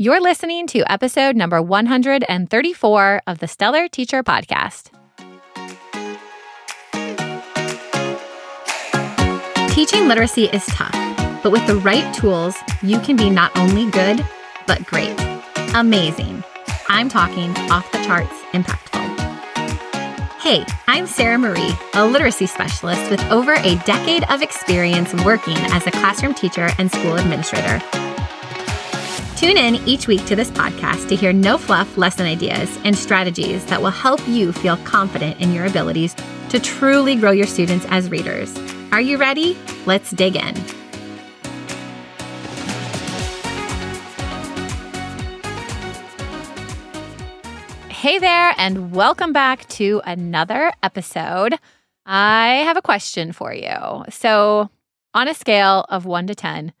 You're listening to episode number 134 of the Stellar Teacher Podcast. Teaching literacy is tough, but with the right tools, you can be not only good, but great. Amazing. I'm talking off the charts impactful. Hey, I'm Sarah Marie, a literacy specialist with over a decade of experience working as a classroom teacher and school administrator. Tune in each week to this podcast to hear no fluff lesson ideas and strategies that will help you feel confident in your abilities to truly grow your students as readers. Are you ready? Let's dig in. Hey there, and welcome back to another episode. I have a question for you. So, on a scale of one to 10,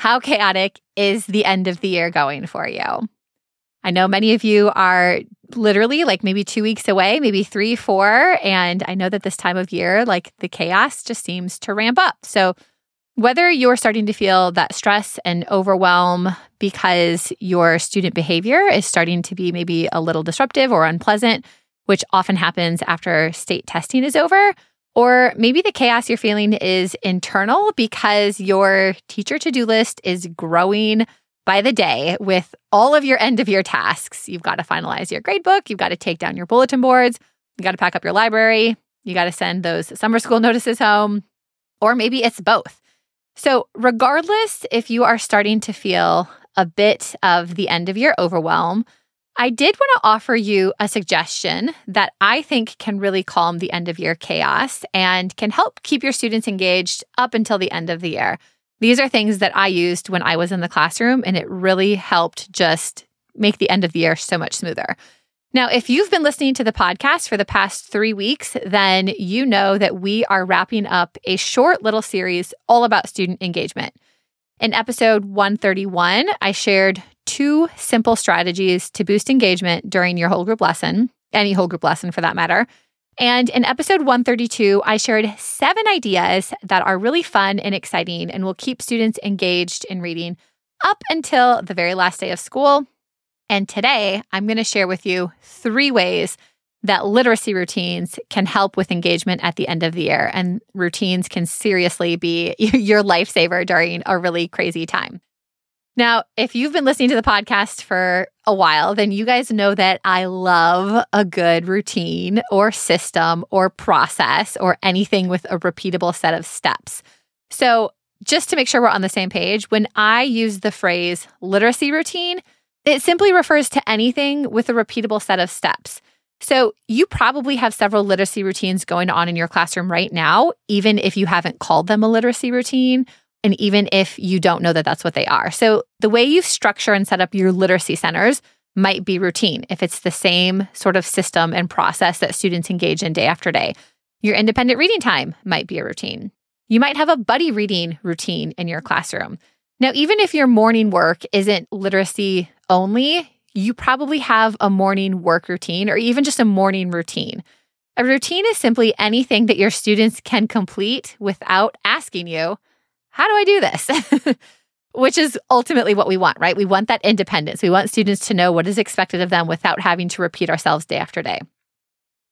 how chaotic is the end of the year going for you? I know many of you are literally like maybe two weeks away, maybe three, four. And I know that this time of year, like the chaos just seems to ramp up. So, whether you're starting to feel that stress and overwhelm because your student behavior is starting to be maybe a little disruptive or unpleasant, which often happens after state testing is over, or maybe the chaos you're feeling is internal because your teacher to do list is growing by the day with all of your end of year tasks. You've got to finalize your gradebook, you've got to take down your bulletin boards, you got to pack up your library, you got to send those summer school notices home, or maybe it's both. So, regardless if you are starting to feel a bit of the end of your overwhelm, I did want to offer you a suggestion that I think can really calm the end of year chaos and can help keep your students engaged up until the end of the year. These are things that I used when I was in the classroom, and it really helped just make the end of the year so much smoother. Now, if you've been listening to the podcast for the past three weeks, then you know that we are wrapping up a short little series all about student engagement. In episode 131, I shared two simple strategies to boost engagement during your whole group lesson, any whole group lesson for that matter. And in episode 132, I shared seven ideas that are really fun and exciting and will keep students engaged in reading up until the very last day of school and today, I'm going to share with you three ways that literacy routines can help with engagement at the end of the year. And routines can seriously be your lifesaver during a really crazy time. Now, if you've been listening to the podcast for a while, then you guys know that I love a good routine or system or process or anything with a repeatable set of steps. So, just to make sure we're on the same page, when I use the phrase literacy routine, it simply refers to anything with a repeatable set of steps. So, you probably have several literacy routines going on in your classroom right now, even if you haven't called them a literacy routine, and even if you don't know that that's what they are. So, the way you structure and set up your literacy centers might be routine if it's the same sort of system and process that students engage in day after day. Your independent reading time might be a routine. You might have a buddy reading routine in your classroom. Now, even if your morning work isn't literacy only, you probably have a morning work routine or even just a morning routine. A routine is simply anything that your students can complete without asking you, How do I do this? Which is ultimately what we want, right? We want that independence. We want students to know what is expected of them without having to repeat ourselves day after day.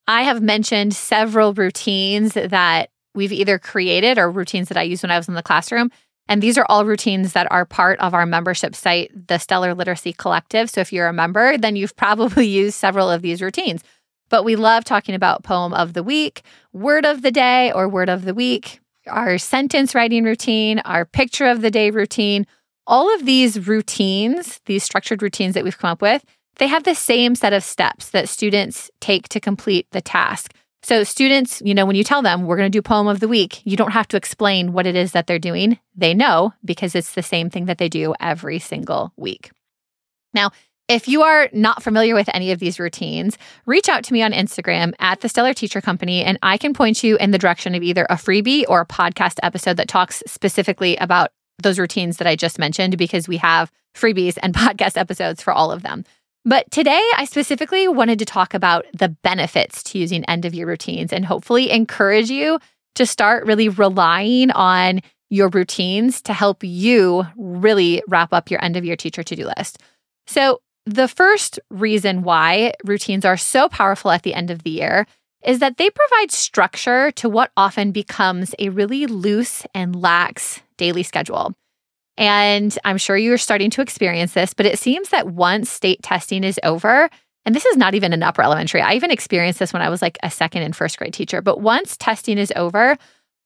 I have mentioned several routines that we've either created or routines that I used when I was in the classroom and these are all routines that are part of our membership site, the Stellar Literacy Collective. So if you're a member, then you've probably used several of these routines. But we love talking about poem of the week, word of the day or word of the week, our sentence writing routine, our picture of the day routine. All of these routines, these structured routines that we've come up with, they have the same set of steps that students take to complete the task. So, students, you know, when you tell them we're going to do poem of the week, you don't have to explain what it is that they're doing. They know because it's the same thing that they do every single week. Now, if you are not familiar with any of these routines, reach out to me on Instagram at the Stellar Teacher Company, and I can point you in the direction of either a freebie or a podcast episode that talks specifically about those routines that I just mentioned, because we have freebies and podcast episodes for all of them. But today, I specifically wanted to talk about the benefits to using end of year routines and hopefully encourage you to start really relying on your routines to help you really wrap up your end of year teacher to do list. So, the first reason why routines are so powerful at the end of the year is that they provide structure to what often becomes a really loose and lax daily schedule. And I'm sure you're starting to experience this, but it seems that once state testing is over, and this is not even in upper elementary, I even experienced this when I was like a second and first grade teacher, but once testing is over,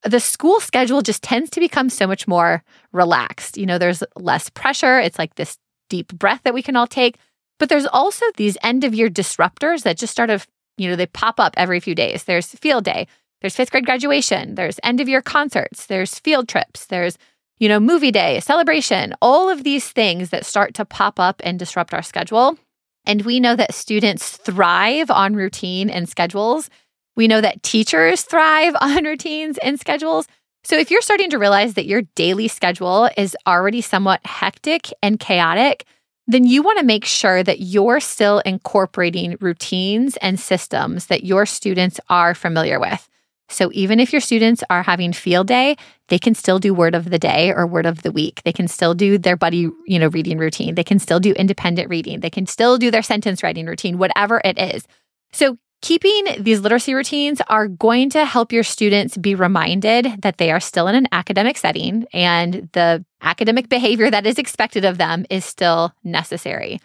the school schedule just tends to become so much more relaxed. You know, there's less pressure. It's like this deep breath that we can all take. But there's also these end of year disruptors that just sort of, you know, they pop up every few days. There's field day, there's fifth grade graduation, there's end of year concerts, there's field trips, there's, you know, movie day, celebration, all of these things that start to pop up and disrupt our schedule. And we know that students thrive on routine and schedules. We know that teachers thrive on routines and schedules. So if you're starting to realize that your daily schedule is already somewhat hectic and chaotic, then you want to make sure that you're still incorporating routines and systems that your students are familiar with. So even if your students are having field day, they can still do word of the day or word of the week. They can still do their buddy, you know, reading routine. They can still do independent reading. They can still do their sentence writing routine, whatever it is. So Keeping these literacy routines are going to help your students be reminded that they are still in an academic setting and the academic behavior that is expected of them is still necessary.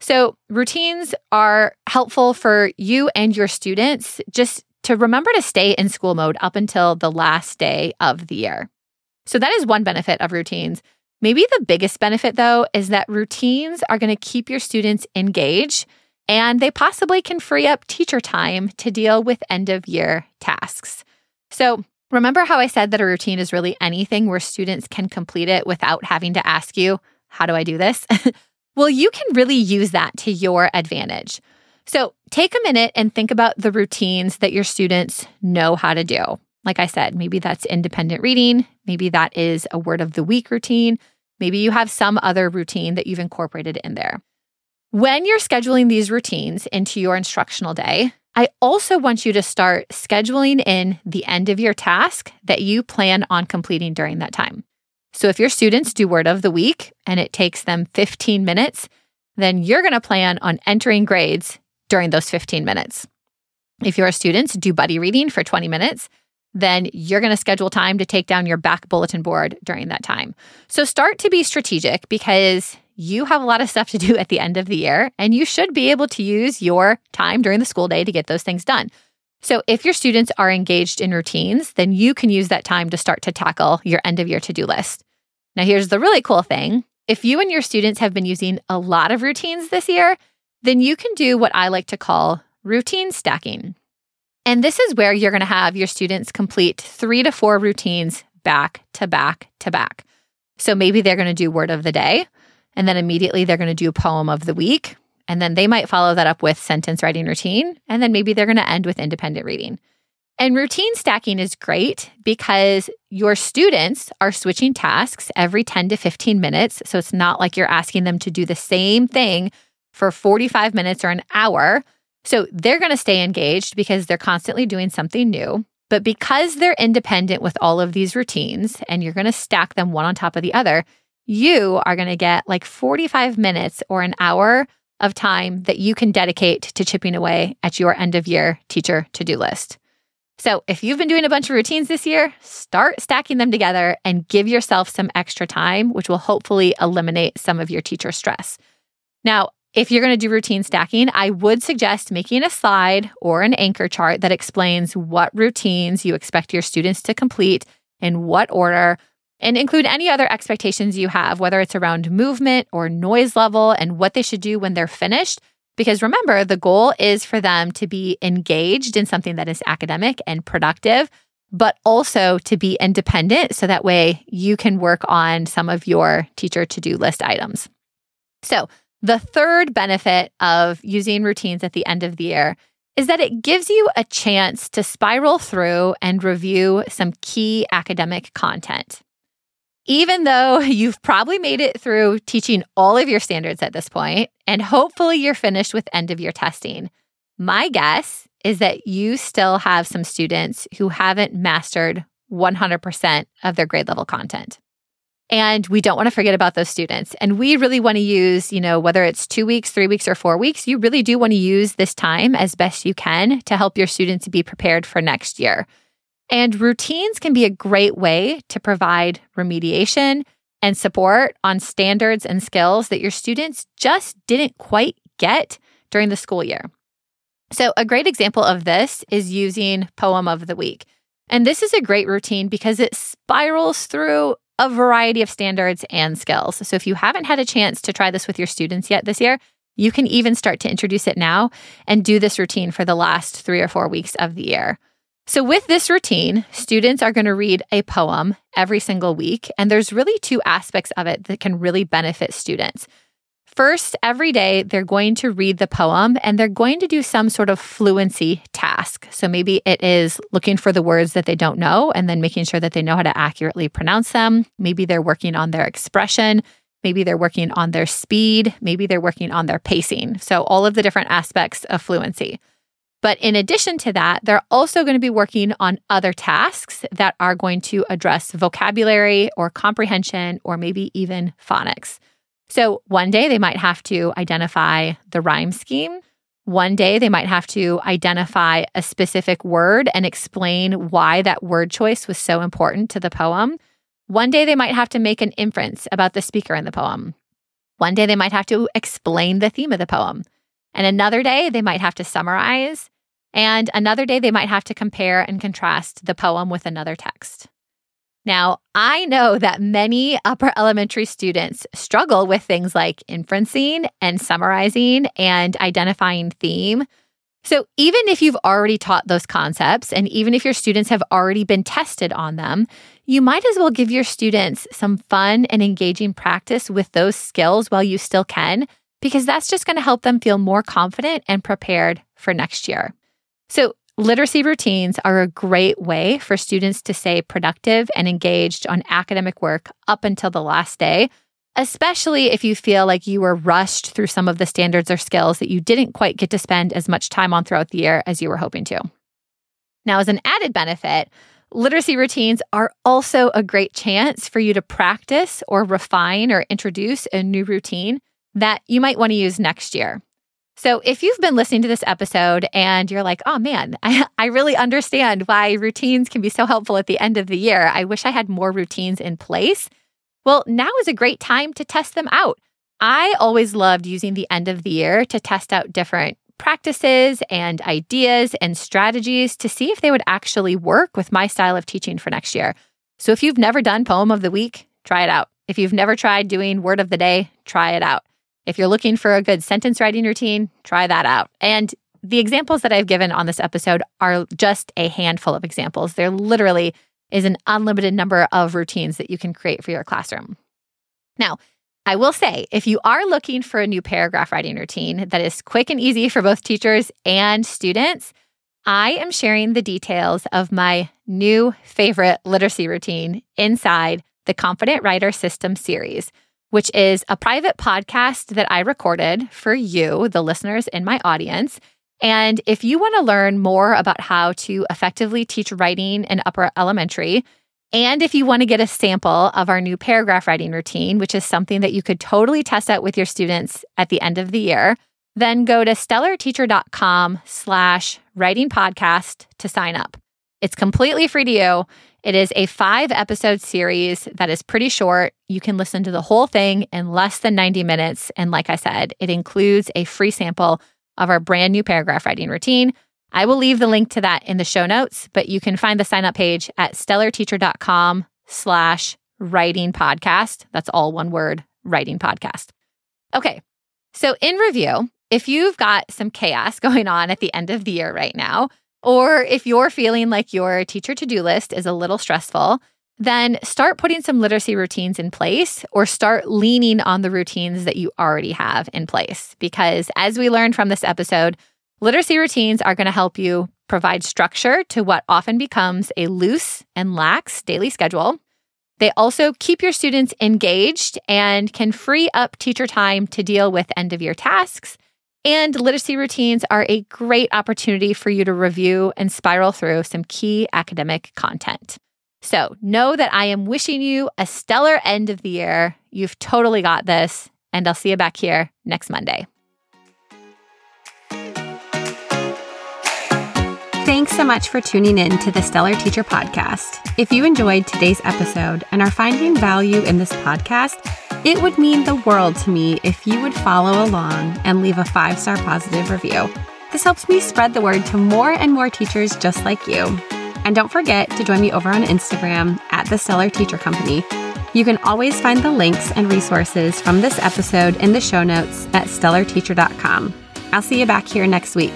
So, routines are helpful for you and your students just to remember to stay in school mode up until the last day of the year. So, that is one benefit of routines. Maybe the biggest benefit, though, is that routines are going to keep your students engaged and they possibly can free up teacher time to deal with end of year tasks. So, remember how I said that a routine is really anything where students can complete it without having to ask you, How do I do this? well, you can really use that to your advantage. So, take a minute and think about the routines that your students know how to do. Like I said, maybe that's independent reading, maybe that is a word of the week routine, maybe you have some other routine that you've incorporated in there. When you're scheduling these routines into your instructional day, I also want you to start scheduling in the end of your task that you plan on completing during that time. So if your students do word of the week and it takes them 15 minutes, then you're going to plan on entering grades during those 15 minutes. If your students do buddy reading for 20 minutes, then you're going to schedule time to take down your back bulletin board during that time. So start to be strategic because you have a lot of stuff to do at the end of the year, and you should be able to use your time during the school day to get those things done. So, if your students are engaged in routines, then you can use that time to start to tackle your end of year to do list. Now, here's the really cool thing if you and your students have been using a lot of routines this year, then you can do what I like to call routine stacking. And this is where you're going to have your students complete three to four routines back to back to back. So maybe they're going to do word of the day, and then immediately they're going to do a poem of the week. And then they might follow that up with sentence writing routine. And then maybe they're going to end with independent reading. And routine stacking is great because your students are switching tasks every 10 to 15 minutes. So it's not like you're asking them to do the same thing for 45 minutes or an hour. So they're going to stay engaged because they're constantly doing something new. But because they're independent with all of these routines and you're going to stack them one on top of the other, you are going to get like 45 minutes or an hour of time that you can dedicate to chipping away at your end of year teacher to do list. So, if you've been doing a bunch of routines this year, start stacking them together and give yourself some extra time, which will hopefully eliminate some of your teacher stress. Now, if you're going to do routine stacking, I would suggest making a slide or an anchor chart that explains what routines you expect your students to complete in what order and include any other expectations you have, whether it's around movement or noise level and what they should do when they're finished. Because remember, the goal is for them to be engaged in something that is academic and productive, but also to be independent. So that way you can work on some of your teacher to do list items. So, the third benefit of using routines at the end of the year is that it gives you a chance to spiral through and review some key academic content even though you've probably made it through teaching all of your standards at this point, and hopefully you're finished with end of year testing, my guess is that you still have some students who haven't mastered 100% of their grade level content. And we don't want to forget about those students. And we really want to use, you know, whether it's two weeks, three weeks, or four weeks, you really do want to use this time as best you can to help your students be prepared for next year. And routines can be a great way to provide remediation and support on standards and skills that your students just didn't quite get during the school year. So, a great example of this is using Poem of the Week. And this is a great routine because it spirals through a variety of standards and skills. So, if you haven't had a chance to try this with your students yet this year, you can even start to introduce it now and do this routine for the last three or four weeks of the year. So, with this routine, students are going to read a poem every single week. And there's really two aspects of it that can really benefit students. First, every day they're going to read the poem and they're going to do some sort of fluency task. So maybe it is looking for the words that they don't know and then making sure that they know how to accurately pronounce them. Maybe they're working on their expression. Maybe they're working on their speed. Maybe they're working on their pacing. So, all of the different aspects of fluency. But in addition to that, they're also going to be working on other tasks that are going to address vocabulary or comprehension or maybe even phonics. So one day they might have to identify the rhyme scheme. One day they might have to identify a specific word and explain why that word choice was so important to the poem. One day they might have to make an inference about the speaker in the poem. One day they might have to explain the theme of the poem. And another day they might have to summarize. And another day they might have to compare and contrast the poem with another text. Now, I know that many upper elementary students struggle with things like inferencing and summarizing and identifying theme. So, even if you've already taught those concepts, and even if your students have already been tested on them, you might as well give your students some fun and engaging practice with those skills while you still can, because that's just going to help them feel more confident and prepared for next year. So, Literacy routines are a great way for students to stay productive and engaged on academic work up until the last day, especially if you feel like you were rushed through some of the standards or skills that you didn't quite get to spend as much time on throughout the year as you were hoping to. Now, as an added benefit, literacy routines are also a great chance for you to practice or refine or introduce a new routine that you might want to use next year. So, if you've been listening to this episode and you're like, oh man, I, I really understand why routines can be so helpful at the end of the year. I wish I had more routines in place. Well, now is a great time to test them out. I always loved using the end of the year to test out different practices and ideas and strategies to see if they would actually work with my style of teaching for next year. So, if you've never done Poem of the Week, try it out. If you've never tried doing Word of the Day, try it out. If you're looking for a good sentence writing routine, try that out. And the examples that I've given on this episode are just a handful of examples. There literally is an unlimited number of routines that you can create for your classroom. Now, I will say, if you are looking for a new paragraph writing routine that is quick and easy for both teachers and students, I am sharing the details of my new favorite literacy routine inside the Confident Writer System series which is a private podcast that I recorded for you, the listeners in my audience. And if you want to learn more about how to effectively teach writing in upper elementary, and if you want to get a sample of our new paragraph writing routine, which is something that you could totally test out with your students at the end of the year, then go to stellarteacher.com slash writing podcast to sign up. It's completely free to you. It is a five episode series that is pretty short. You can listen to the whole thing in less than 90 minutes. And like I said, it includes a free sample of our brand new paragraph writing routine. I will leave the link to that in the show notes, but you can find the sign up page at stellarteacher.com slash writing podcast. That's all one word, writing podcast. Okay. So in review, if you've got some chaos going on at the end of the year right now, or if you're feeling like your teacher to do list is a little stressful, then start putting some literacy routines in place or start leaning on the routines that you already have in place. Because as we learned from this episode, literacy routines are going to help you provide structure to what often becomes a loose and lax daily schedule. They also keep your students engaged and can free up teacher time to deal with end of year tasks and literacy routines are a great opportunity for you to review and spiral through some key academic content. So know that I am wishing you a stellar end of the year. You've totally got this. And I'll see you back here next Monday. Thanks so much for tuning in to the Stellar Teacher Podcast. If you enjoyed today's episode and are finding value in this podcast, it would mean the world to me if you would follow along and leave a five star positive review. This helps me spread the word to more and more teachers just like you. And don't forget to join me over on Instagram at the Stellar Teacher Company. You can always find the links and resources from this episode in the show notes at stellarteacher.com. I'll see you back here next week.